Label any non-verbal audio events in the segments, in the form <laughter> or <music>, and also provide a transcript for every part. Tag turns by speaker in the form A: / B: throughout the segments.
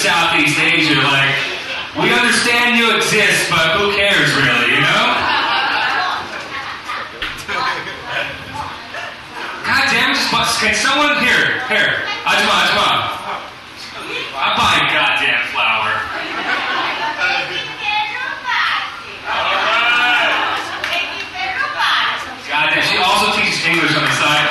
A: Southeast Asia. Like, we understand you exist, but who cares really, you know? God damn, just. Can someone here, here, Ajma, Ajma. I'm buying goddamn flour. Goddamn, she also teaches English on the side.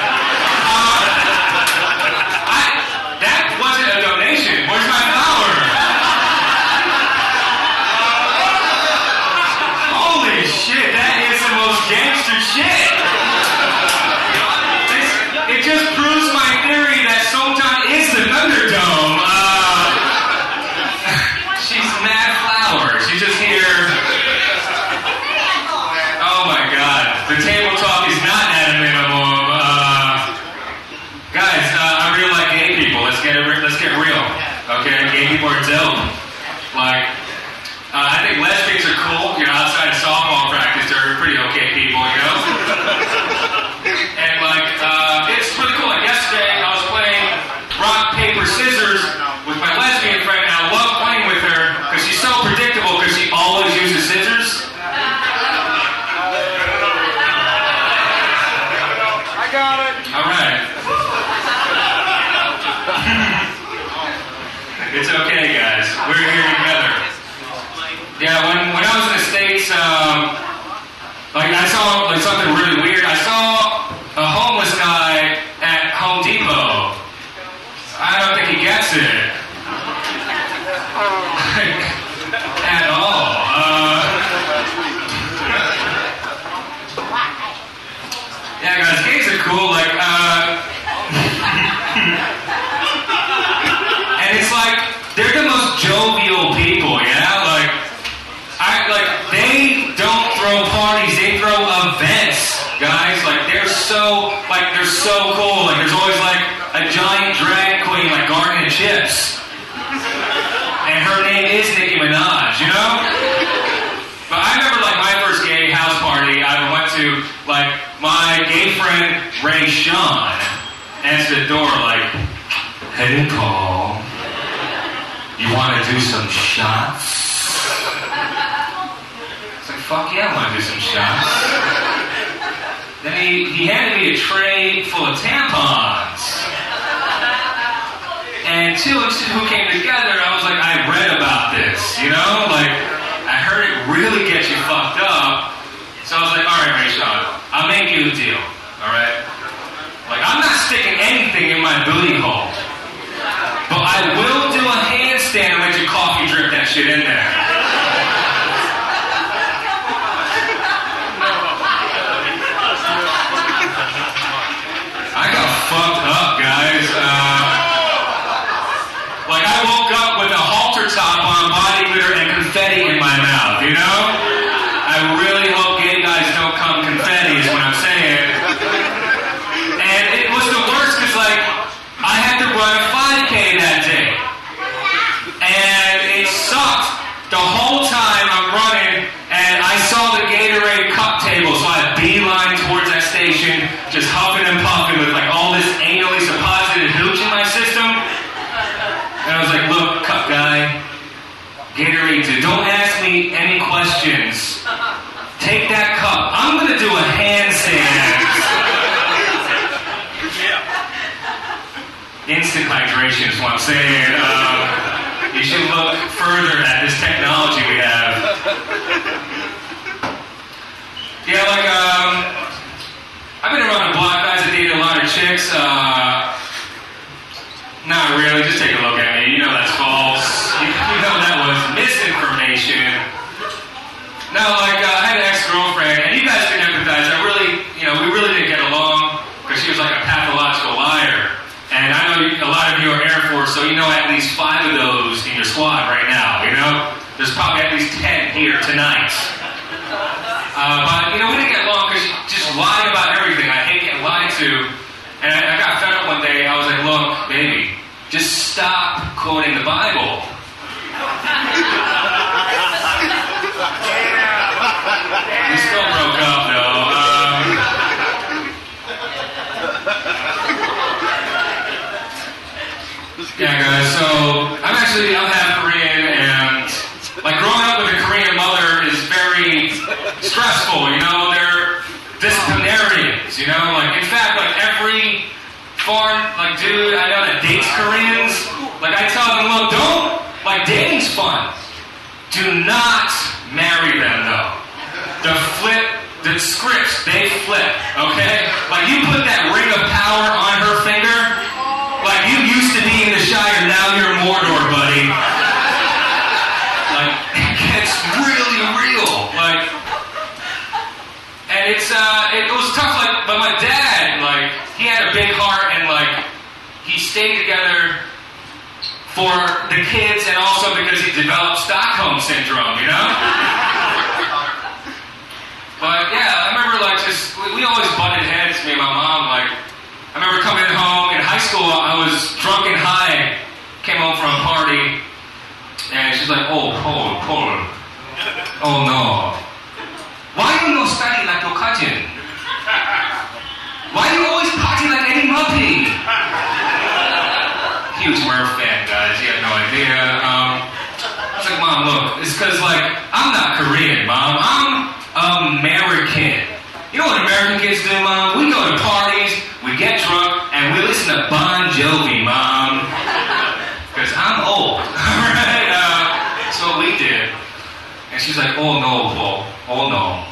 A: We're here together. Yeah, when, when I was in the States, um, like I saw like something really weird. I saw a homeless guy at Home Depot. I don't think he gets it. Like, at all. Uh, yeah, guys, gays are cool. Like, uh, and it's like they're the most jovial people. Yeah, like I like they don't throw parties; they throw events, guys. Like they're so like they're so cool. Like there's always like a giant drag queen, like Garnet Chips, and her name is Nicki Minaj. You know. But I remember like my first gay house party. I went to like my gay friend Ray Sean answered the door like, "Hey, Paul, you want to do some shots?" It's like, "Fuck yeah, I want to do some shots." Then he, he handed me a tray full of tampons. And two two came together, I was like, I read about this, you know? Like, I heard it really gets you fucked up. So I was like, alright, Ray Sean, I'll make you a deal, alright? Like, I'm not sticking anything in my booty hole. But I will do a handstand and let your coffee drip that shit in there. I got fucked up, guys. Uh, like I woke up with a halter top on, body glitter, and confetti in my mouth. You know? I really hope gay guys don't come confetti. Is what I'm saying. And it was the worst because like I had to run a 5K that day, and it sucked the whole time I'm running. And I saw the Gatorade cup table, so I beeline towards that station, just huffing and puffing with like all this anally supposited hooch in my system. And I was like, look, cup guy, Gatorade, dude, don't ask me Take that cup. I'm gonna do a handstand. Instant hydration is what I'm saying. Um, you should look further at this technology we have. Yeah, like, um, I've been around the block, guys. I dated a lot of chicks. Uh, not really. Just take a look Bible. We still broke up, though. Um, yeah, guys. So I'm actually I'm half Korean, and like growing up with a Korean mother is very stressful. You know, they're disciplinarians. You know, like in fact, like every foreign like dude I know that dates Korean dating's fun. Do not marry them though. The flip, the scripts, they flip, okay? Like you put that ring of power on her finger, like you used to be in the Shire, now you're Mordor, buddy. Like <laughs> it gets really real. Like and it's uh it was tough like but my dad, like, he had a big heart and like he stayed together for the kids and also because he developed Stockholm syndrome, you know? But yeah, I remember like just we, we always butted heads, me and my mom. Like I remember coming home in high school, I was drunk and high, came home from a party, and she's like, "Oh, Paul, Paul, oh no, why you no study like your cousin? Why you always party like Eddie Murphy?" Huge Murph fan, guys. You have no idea. Um, I was like, Mom, look, it's because like I'm not Korean, Mom. I'm American. You know what American kids do, Mom? We go to parties, we get drunk, and we listen to Bon Jovi, Mom. Because I'm old, <laughs> alright? Uh, that's what we did. And she's like, oh no, Paul. Oh no.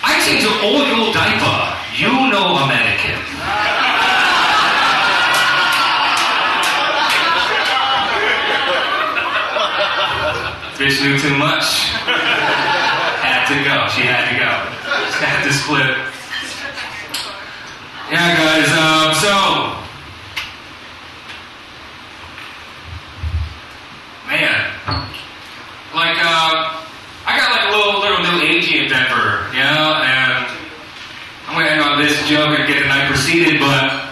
A: I change an old your diaper. You know American. Bitch knew too much. had to go. She had to go. She had to split. Yeah, guys. Um, so, man, like, uh, I got like a little little new agey in Denver, you know, and I'm gonna end on this joke and get the night proceeded, but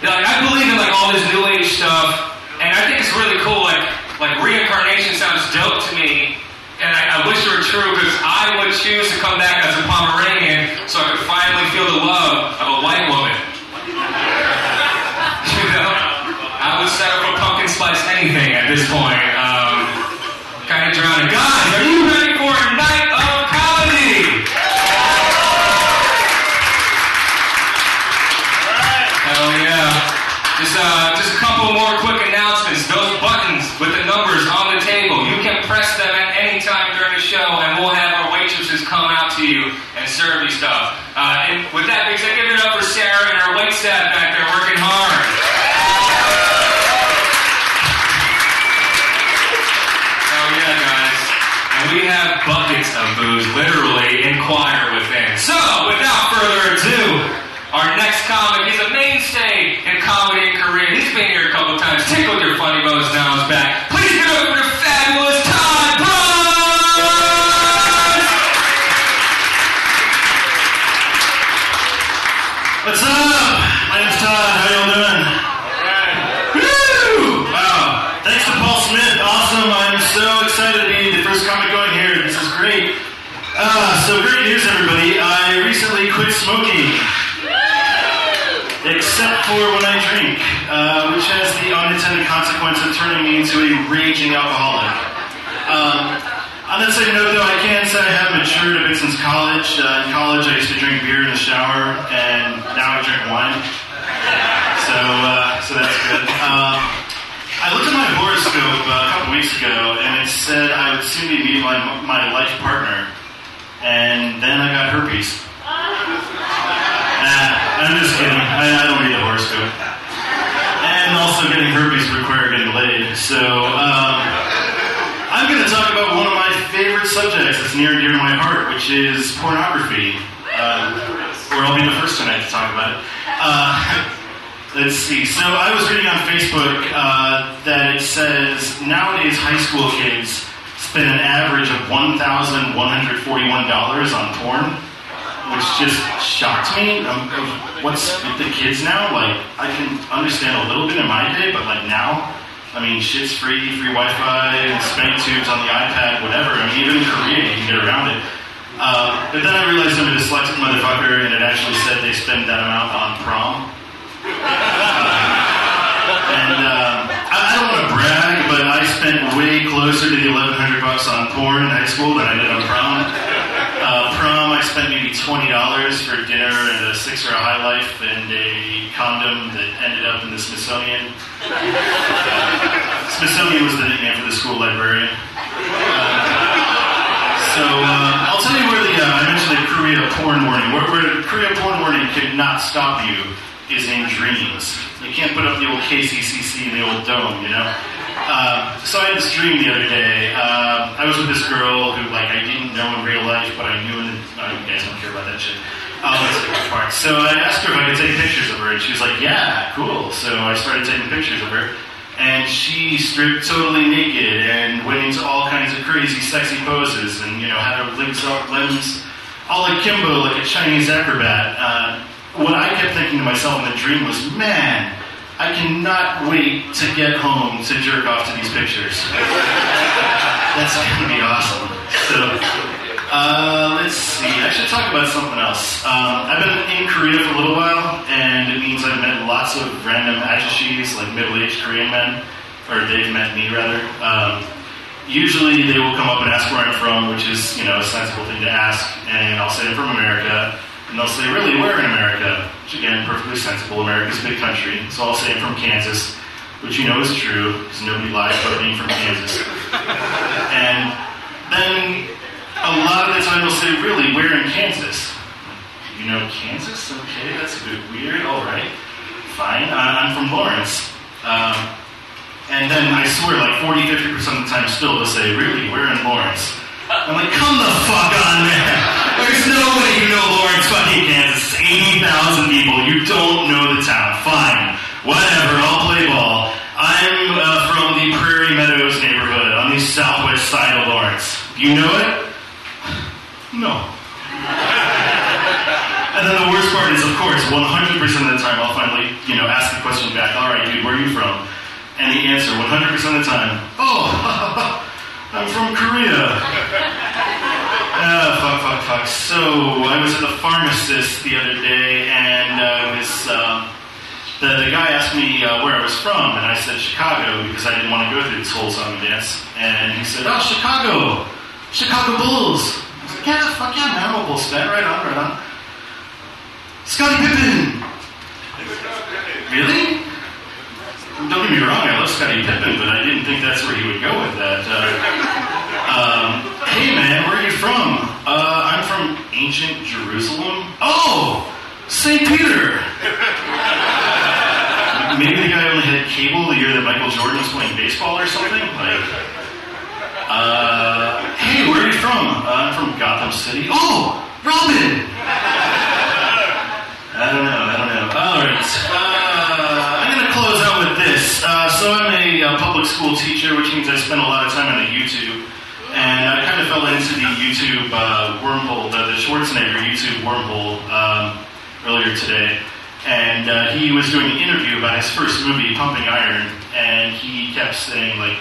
A: you know, like, I believe in like all this new age stuff, and I think it's really cool. Like, like reincarnation sounds dope to me, and I, I wish it were true because I would choose to come back as a Pomeranian so I could finally feel the love of a white woman. <laughs> you know, I would settle for pumpkin spice anything at this point. Um, kind of drowning. Guys, are you ready for a night of comedy? Hell yeah. Just, uh, just a couple more quick announcements. Those buttons with the numbers on the table, you can press them at any time during the show, and we'll have our waitresses come out to and stuff. Uh, and with that being said, give it up for Sarah and our wait staff back there working hard. Hell yeah, guys. And we have buckets of booze, literally, in inquire within. So, without further ado, our next comic, is a mainstay in comedy in Korea. He's been here a couple times. Tickle your funny bones now is back. Please for
B: when I drink, uh, which has the unintended consequence of turning me into a raging alcoholic. Um, on that same note, though, I can say I have matured a bit since college. Uh, in college, I used to drink beer in the shower, and now I drink wine. So, uh, so that's good. Um, I looked at my horoscope uh, a couple weeks ago, and it said I would soon be meeting my, my life partner, and then I got herpes. I'm just kidding. I, I don't And also getting herpes require getting laid. So, um, I'm going to talk about one of my favorite subjects that's near and dear to my heart, which is pornography. Uh, or I'll be the first tonight to talk about it. Uh, <laughs> let's see. So I was reading on Facebook uh, that it says nowadays high school kids spend an average of $1,141 on porn, which just shocked me. Um, what's with the kids now? Like, I can understand a little bit in my day, but like now, I mean, shit's free, free Wi-Fi, spank tubes on the iPad, whatever. I mean, even in Korea, you can get around it. Uh, but then I realized I'm a dyslexic motherfucker, and it actually said they spend that amount on prom. And uh, I, I don't want to brag, but I spent way closer to the 1100 bucks on porn in high school than I did on prom. Uh, I spent maybe $20 for dinner and a sixer of High Life and a condom that ended up in the Smithsonian. Smithsonian was the nickname for the school librarian. So uh, I'll tell you where the uh, I mentioned the Korea porn warning. Where, where Korea porn warning could not stop you is in dreams. You can't put up the old KCCC in the old dome, you know. Uh, so I had this dream the other day. Uh, I was with this girl who, like, I didn't know in real life, but I knew in. Oh, you guys don't care about that shit. Part. So I asked her if I could take pictures of her, and she was like, "Yeah, cool." So I started taking pictures of her and she stripped totally naked and went into all kinds of crazy, sexy poses, and you know had her limbs, limbs all akimbo like a Chinese acrobat. Uh, what I kept thinking to myself in the dream was, man, I cannot wait to get home to jerk off to these pictures. That's gonna be awesome. So. Uh, let's see. I should talk about something else. Um, I've been in Korea for a little while, and it means I've met lots of random ajishis, like middle-aged Korean men, or they've met me rather. Um, usually, they will come up and ask where I'm from, which is you know a sensible thing to ask, and I'll say I'm from America, and they'll say, "Really, where in America?" Which again, perfectly sensible. America's a big country, so I'll say I'm from Kansas, which you know is true because nobody lies about being from Kansas. And then a lot of the time they'll say, really, where in Kansas? You know Kansas? Okay, that's a bit weird. All right, fine. I'm from Lawrence. Um, and then I swear, like 40, 50% of the time still, they'll say, really, where in Lawrence? I'm like, come the fuck on, man. There's no way you know Lawrence fucking Kansas. 80,000 people. You don't know the town. Fine. Whatever. I'll play ball. I'm uh, from the Prairie Meadows neighborhood on the southwest side of Lawrence. You know it? No. <laughs> and then the worst part is, of course, 100% of the time I'll finally, you know, ask the question back, all right, dude, where are you from? And the answer, 100% of the time, oh, <laughs> I'm from Korea. Ah, fuck, fuck, fuck. So I was at the pharmacist the other day, and uh, um, the, the guy asked me uh, where I was from, and I said Chicago because I didn't want to go through this whole song and dance. And he said, oh, Chicago, Chicago Bulls. I was like, Yeah, fuck yeah, man, Bulls fan. Right on, right on. Scottie Pippen. Really? Don't get me wrong, I love Scottie Pippen, but I didn't think that's where he would go with that. Uh, um, hey man, where are you from? Uh, I'm from ancient Jerusalem. Oh, St. Peter. <laughs> Maybe the guy only had cable the year that Michael Jordan was playing baseball or something. Like, uh, hey, where are you from? Uh, I'm from Gotham City. Oh, Robin. I don't know. I don't know. All right. Uh, I'm to close out with this. Uh, so I'm a uh, public school teacher, which means I spend a lot of time on the YouTube. And I kind of fell into the YouTube uh, wormhole, the, the Schwarzenegger YouTube wormhole um, earlier today. And uh, he was doing an interview about his first movie, Pumping Iron, and he kept saying, like,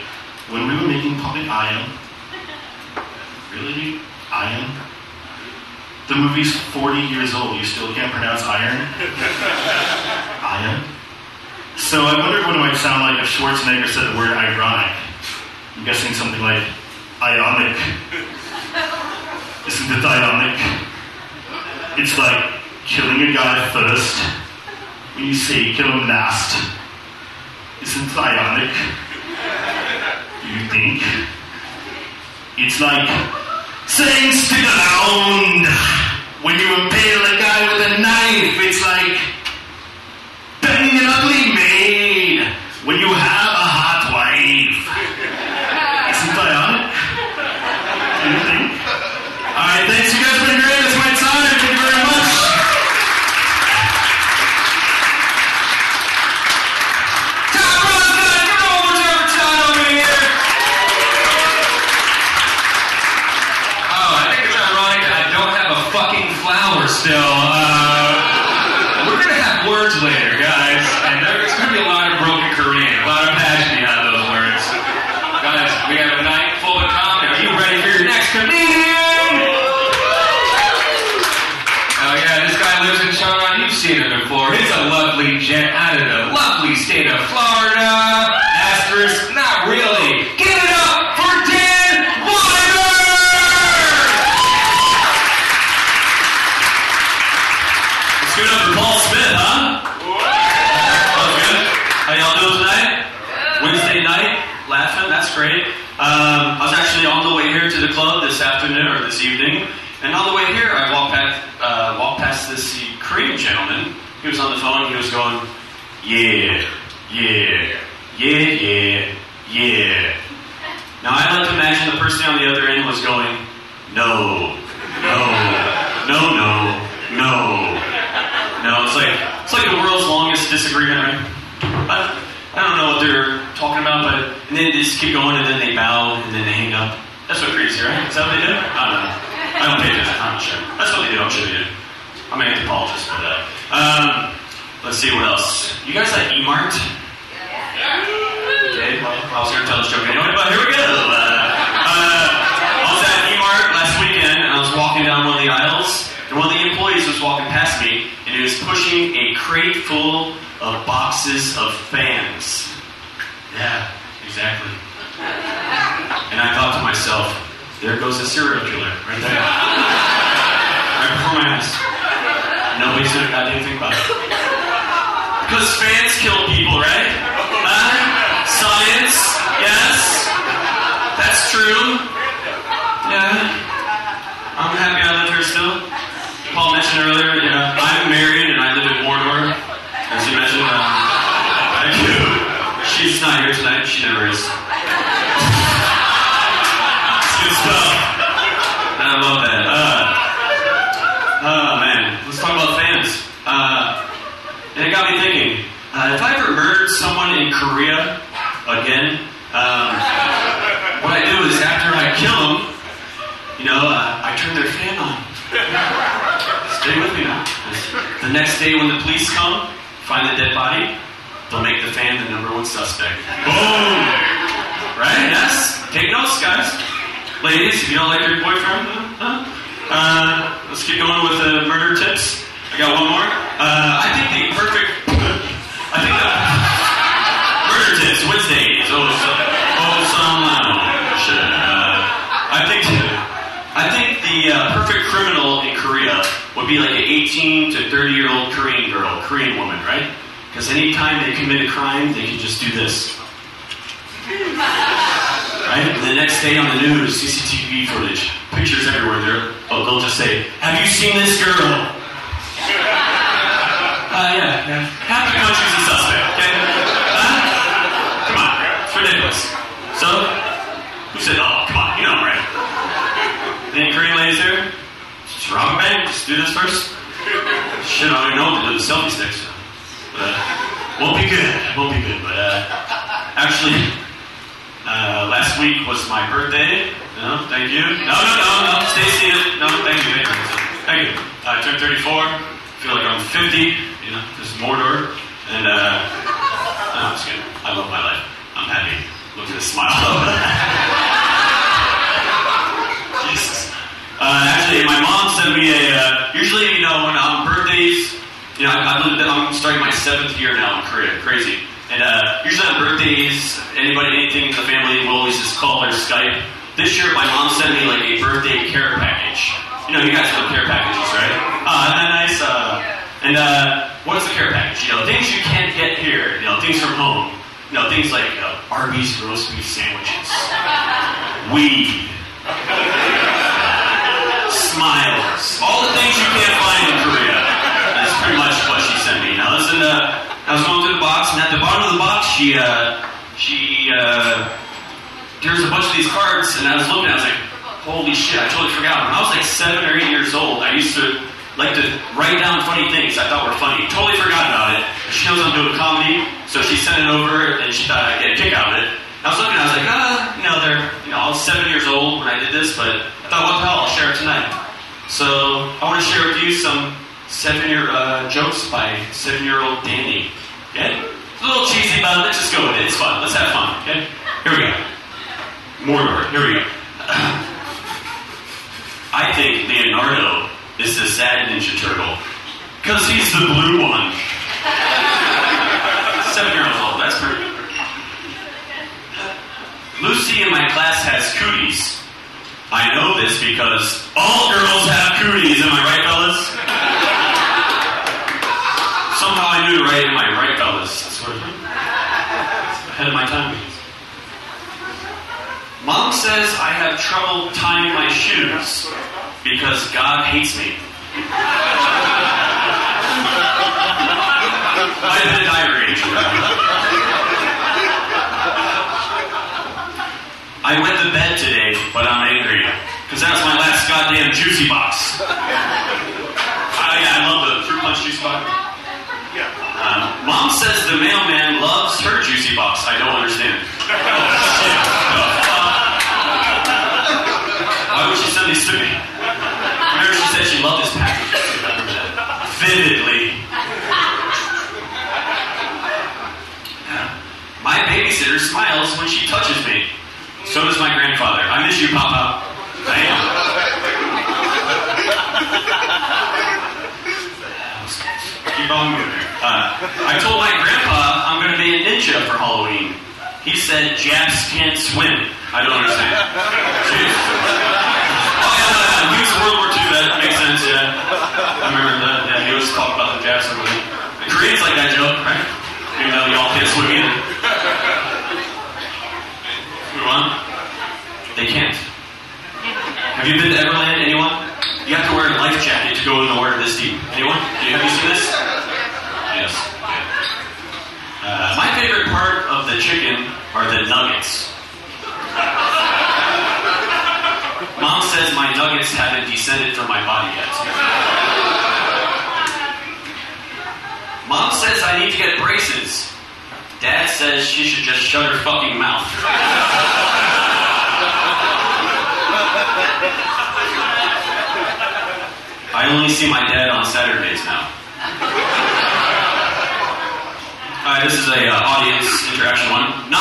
B: when we were making Pumping Iron, <laughs> really? Iron? The movie's 40 years old. You still can't pronounce iron? <laughs> iron? So I wondered what it might sound like if Schwarzenegger said the word ironic. I'm guessing something like ionic. Isn't it ionic? It's like killing a guy first when you say kill him last. Isn't it ionic? You think? It's like saying stick around when you impale a guy with a knife. It's like
C: He was on the phone. He was going, "Yeah, yeah, yeah, yeah, yeah." Now I like to imagine the person on the other end was going, "No, no, no, no, no." No, it's like it's like the world's longest disagreement, right? I, I don't know what they're talking about, but and then they just keep going, and then they bow, and then they hang up. That's what Greece, right? Is that what they do? I don't know. I don't pay attention. I'm not sure. That's what they do. I'm sure they do. I'm an anthropologist, but uh, um, let's see what else. You guys like E-Mart? Okay, well, I was going to tell this joke anyway, but here we go. Uh, uh, I was at E-Mart last weekend, and I was walking down one of the aisles, and one of the employees was walking past me, and he was pushing a crate full of boxes of fans. Yeah, exactly. And I thought to myself, there goes a serial killer right there. right before my eyes. A goddamn thing about it. Because fans kill people, right? Huh? Science, yes. That's true. Yeah. I'm happy I live here still. Paul mentioned earlier, you know, I'm married and I live in Mordor. As you mentioned, um, thank you. She's not here tonight. She never is. Good stuff. I love that. Uh, oh man, let's talk about fans. Uh, and it got me thinking. Uh, if I ever murdered someone in Korea again, um, what I do is after I kill them, you know, uh, I turn their fan on. Stay with me now. The next day when the police come, find the dead body, they'll make the fan the number one suspect. Boom! Right? Yes? Take notes, guys. Ladies, if you don't like your boyfriend, huh? Uh, let's keep going with the murder tips. I got one more. Uh, I think the perfect. I think the murder tips Wednesdays. Oh, so, oh, some lounge. Uh, I think. I think the uh, perfect criminal in Korea would be like an 18 to 30 year old Korean girl, Korean woman, right? Because anytime they commit a crime, they can just do this. Right? And the next day on the news, CCTV footage, pictures everywhere. They're, oh, they'll just say, "Have you seen this girl?" Uh, yeah, yeah. The country's a suspect. Okay? Huh? Come on, it's ridiculous. So, who said, "Oh, come on, you know I'm right"? Any Korean ladies here? Just rob a bank. Just do this first. Shit, I don't even know do the selfie sticks. But, uh, won't be good. Won't be good. But uh, actually, uh, last week was my birthday. No, thank you. No, no, no, no. Stay seated. No, thank you. Thank you. Thank you. I turned 34. Feel like I'm 50. You know, this is Mordor. And, uh, no, it's good. I love my life. I'm happy. Look at the smile. <laughs> Uh, actually, my mom sent me a. Uh, usually, you know, when on birthdays, you know, I, I lived, I'm starting my seventh year now in Korea. Crazy. And uh, usually on birthdays, anybody, anything in the family will always just call or Skype. This year, my mom sent me like a birthday care package. You know, you guys know care packages, right? Uh, nice? Uh, and uh, what's the care package? You know, things you can't get here. You know, things from home. You know, things like Arby's roast beef sandwiches, weed, smiles, all the things you can't find in Korea. That's pretty much what she sent me. Now listen, uh, I was going through the box, and at the bottom of the box, she uh, she uh, there's a bunch of these cards, and I was looking, I was like, holy shit, I totally forgot. When I was like seven or eight years old, I used to like to write down funny things I thought were funny. Totally forgot about it. She knows I'm doing comedy, so she sent it over, and she thought I'd get a kick out of it. I was looking, I was like, ah, you know, they're, you know, I was seven years old when I did this, but I thought, what the hell, I'll share it tonight. So I want to share with you some seven-year uh, jokes by seven-year-old Danny. Okay? It's a little cheesy, but let's just go with it. It's fun. Let's have fun. Okay? Here we go. More Mordor. Here we go. <clears throat> I think Leonardo is the sad Ninja Turtle because he's the blue one. <laughs> Seven years old. That's pretty. Lucy in my class has cooties. I know this because all girls have cooties. Am I right, fellas? Somehow I knew to write in my right fellas. Sort of ahead of my time. Mom says I have trouble tying my shoes because God hates me. Might have a diary I went to bed today, but I'm angry. Because that was my last goddamn juicy box. Uh, yeah, I love the fruit punch juicy box. Um, Mom says the mailman loves her juicy box. I don't understand. <laughs> Oh, shit. Fuck? Why would she send these to me? Remember she said she loved this package. I. Vividly. My babysitter smiles when she touches me. So does my grandfather. I miss you, Papa. Keep on moving. Uh, I told my grandpa I'm going to be a ninja for Halloween. He said Japs can't swim. I don't understand. Jeez. Oh, yeah. He was World War II. That makes sense, yeah. I remember that. Yeah, he always talked about the Japs. The Koreans like that joke, right? Even though y'all can't swim either. On. They can't. Have you been to Everland? Anyone? You have to wear a life jacket to go in the water this deep. Anyone? Have you seen this? Yes. Uh, my favorite part of the chicken are the nuggets. Mom says my nuggets haven't descended from my body yet. Mom says I need to get braces. Dad says she should just shut her fucking mouth. I only see my dad on Saturdays now. This is a uh, audience interaction one. Knock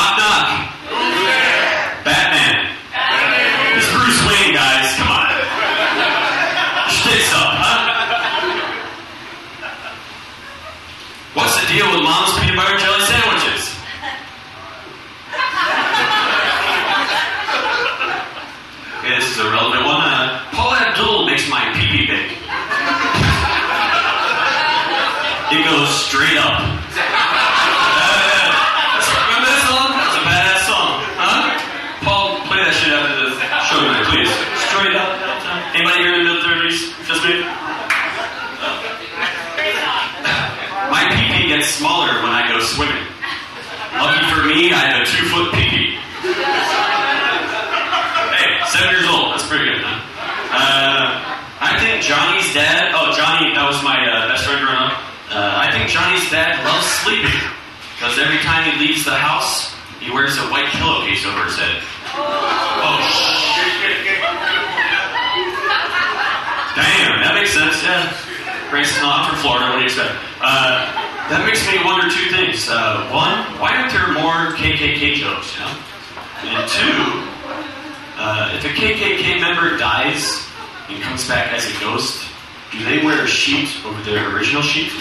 C: Uh, I think Johnny's dad. Oh, Johnny, that was my uh, best friend growing up. Uh, I think Johnny's dad loves sleeping because every time he leaves the house, he wears a white pillowcase over his head. Oh, shit. Damn, that makes sense. Yeah. Grayson's not from Florida. What do you expect? Uh, that makes me wonder two things. Uh, one, why aren't there more KKK jokes? You know? And two, uh, if a KKK member dies and comes back as a ghost, do they wear a sheet over their original sheet?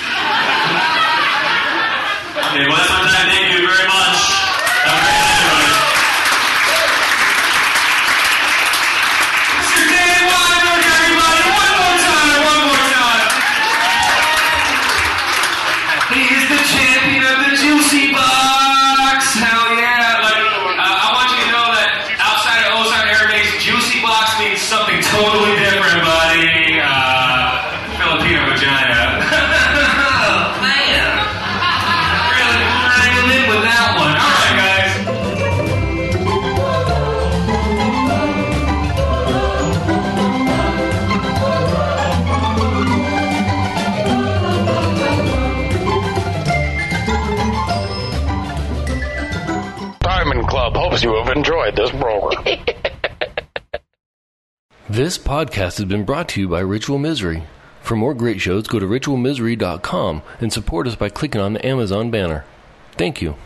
C: okay, well, that's my time. Thank you very much.
D: This podcast has been brought to you by Ritual Misery. For more great shows, go to ritualmisery.com and support us by clicking on the Amazon banner. Thank you.